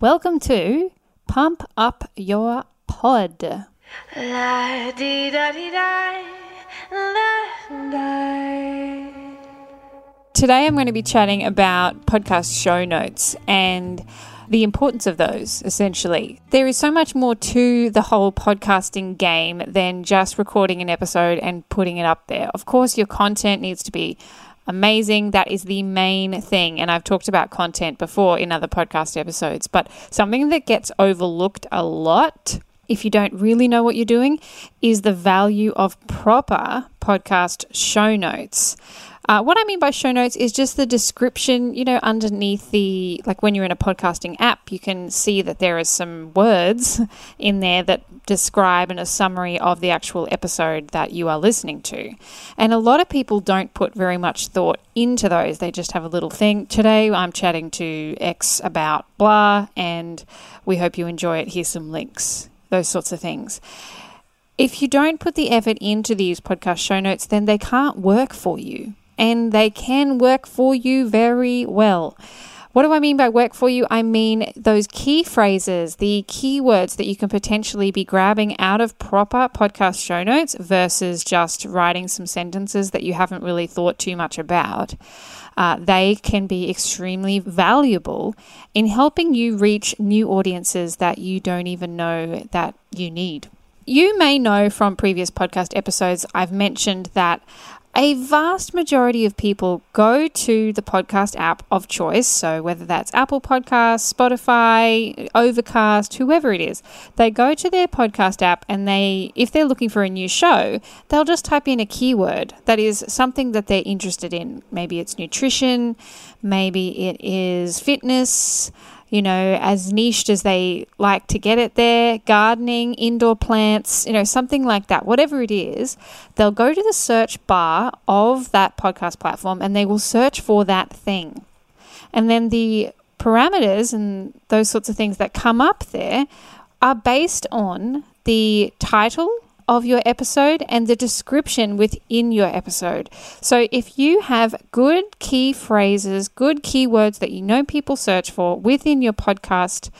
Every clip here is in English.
Welcome to Pump Up Your Pod. La di da di da, la da. Today I'm going to be chatting about podcast show notes and the importance of those, essentially. There is so much more to the whole podcasting game than just recording an episode and putting it up there. Of course, your content needs to be amazing. That is the main thing. And I've talked about content before in other podcast episodes, but something that gets overlooked a lot if you don't really know what you're doing is the value of proper podcast show notes. Uh, what I mean by show notes is just the description, you know, underneath the, like when you're in a podcasting app, you can see that there is some words in there that describe and a summary of the actual episode that you are listening to. And a lot of people don't put very much thought into those. They just have a little thing. Today I'm chatting to X about blah, and we hope you enjoy it. Here's some links, those sorts of things. If you don't put the effort into these podcast show notes, then they can't work for you and they can work for you very well. What do I mean by work for you? I mean those key phrases, the keywords that you can potentially be grabbing out of proper podcast show notes versus just writing some sentences that you haven't really thought too much about. Uh, they can be extremely valuable in helping you reach new audiences that you don't even know that you need. You may know from previous podcast episodes, I've mentioned that a vast majority of people go to the podcast app of choice. So, whether that's Apple Podcasts, Spotify, Overcast, whoever it is, they go to their podcast app and they, if they're looking for a new show, they'll just type in a keyword that is something that they're interested in. Maybe it's nutrition, maybe it is fitness you know, as niched as they like to get it there, gardening, indoor plants, you know, something like that, whatever it is, they'll go to the search bar of that podcast platform and they will search for that thing. And then the parameters and those sorts of things that come up there are based on the title of your episode and the description within your episode. So, if you have good key phrases, good keywords that you know people search for within your podcast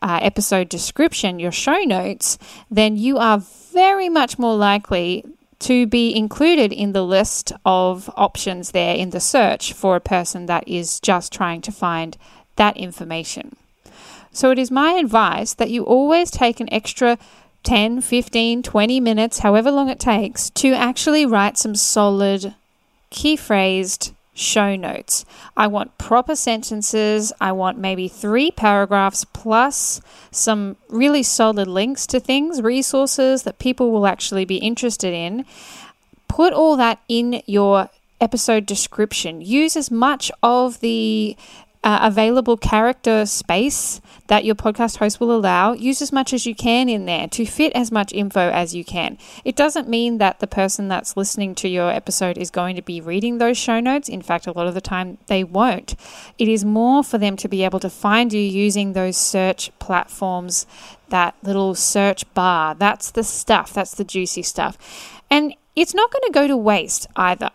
uh, episode description, your show notes, then you are very much more likely to be included in the list of options there in the search for a person that is just trying to find that information. So, it is my advice that you always take an extra 10, 15, 20 minutes, however long it takes, to actually write some solid, key phrased show notes. I want proper sentences. I want maybe three paragraphs plus some really solid links to things, resources that people will actually be interested in. Put all that in your episode description. Use as much of the uh, available character space that your podcast host will allow, use as much as you can in there to fit as much info as you can. It doesn't mean that the person that's listening to your episode is going to be reading those show notes. In fact, a lot of the time they won't. It is more for them to be able to find you using those search platforms, that little search bar. That's the stuff, that's the juicy stuff. And it's not going to go to waste either.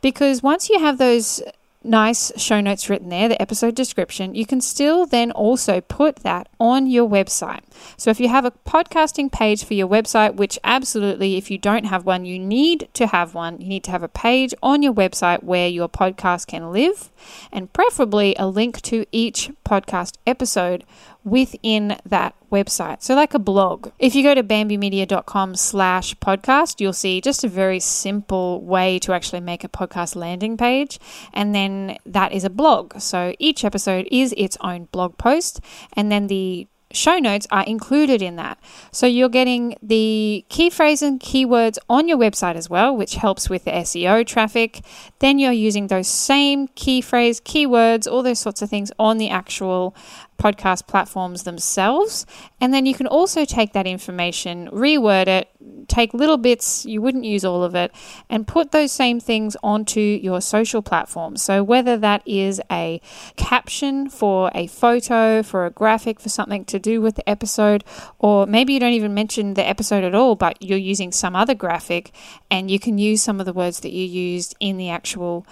Because once you have those nice show notes written there, the episode description, you can still then also put that on your website. So if you have a podcasting page for your website, which absolutely, if you don't have one, you need to have one, you need to have a page on your website where your podcast can live, and preferably a link to each podcast episode within that website. So like a blog. If you go to bambymedia.com slash podcast, you'll see just a very simple way to actually make a podcast landing page. And then that is a blog. So each episode is its own blog post. And then the show notes are included in that. So you're getting the key phrase and keywords on your website as well, which helps with the SEO traffic. Then you're using those same key phrase, keywords, all those sorts of things on the actual podcast platforms themselves. And then you can also take that information, reword it, take little bits, you wouldn't use all of it, and put those same things onto your social platforms. So whether that is a caption for a photo, for a graphic, for something to do with the episode, or maybe you don't even mention the episode at all, but you're using some other graphic and you can use some of the words that you used in the actual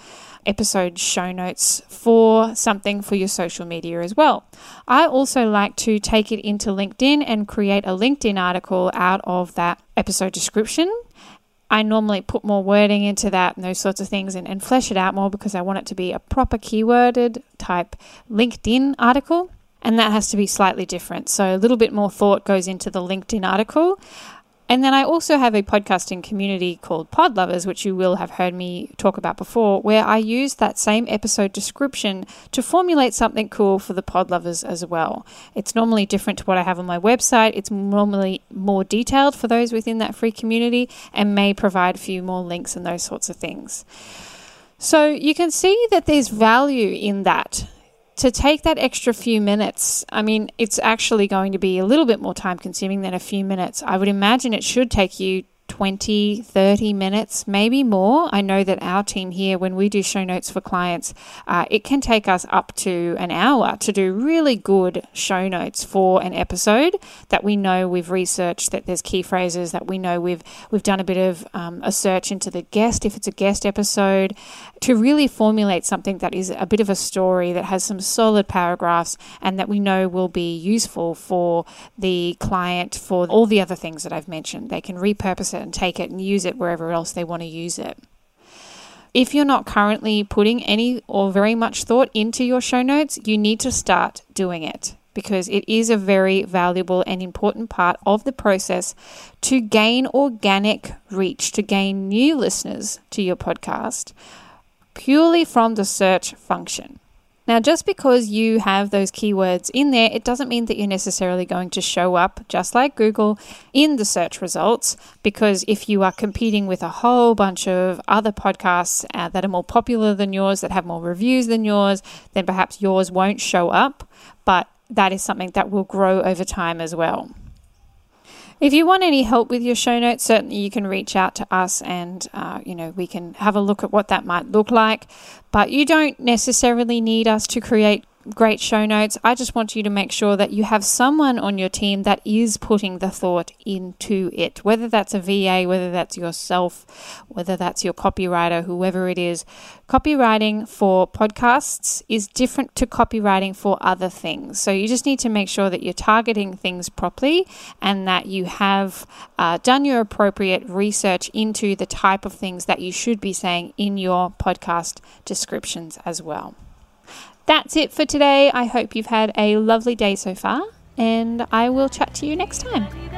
episode show notes for something for your social media as well. I also like to take it into LinkedIn and create a LinkedIn article out of that episode description. I normally put more wording into that and those sorts of things and, and flesh it out more because I want it to be a proper keyworded type LinkedIn article. And that has to be slightly different. So a little bit more thought goes into the LinkedIn article. And then I also have a podcasting community called Pod Lovers, which you will have heard me talk about before, where I use that same episode description to formulate something cool for the Pod Lovers as well. It's normally different to what I have on my website. It's normally more detailed for those within that free community and may provide a few more links and those sorts of things. So you can see that there's value in that to take that extra few minutes, I mean, it's actually going to be a little bit more time consuming than a few minutes. I would imagine it should take you 20, 30 minutes, maybe more. I know that our team here, when we do show notes for clients, uh, it can take us up to an hour to do really good show notes for an episode that we know we've researched, that there's key phrases, that we know we've we've done a bit of um, a search into the guest, if it's a guest episode, to really formulate something that is a bit of a story that has some solid paragraphs and that we know will be useful for the client for all the other things that I've mentioned. They can repurpose it and take it and use it wherever else they want to use it. If you're not currently putting any or very much thought into your show notes, you need to start doing it because it is a very valuable and important part of the process to gain organic reach, to gain new listeners to your podcast purely from the search function. Now, just because you have those keywords in there, it doesn't mean that you're necessarily going to show up, just like Google, in the search results. Because if you are competing with a whole bunch of other podcasts uh, that are more popular than yours, that have more reviews than yours, then perhaps yours won't show up. But that is something that will grow over time as well. If you want any help with your show notes, certainly you can reach out to us and, uh, you know, we can have a look at what that might look like. But you don't necessarily need us to create great show notes. I just want you to make sure that you have someone on your team that is putting the thought into it, whether that's a VA, whether that's yourself, whether that's your copywriter, whoever it is. Copywriting for podcasts is different to copywriting for other things. So you just need to make sure that you're targeting things properly and that you have uh, done your appropriate research into the type of things that you should be saying in your podcast descriptions as well. That's it for today. I hope you've had a lovely day so far, and I will chat to you next time.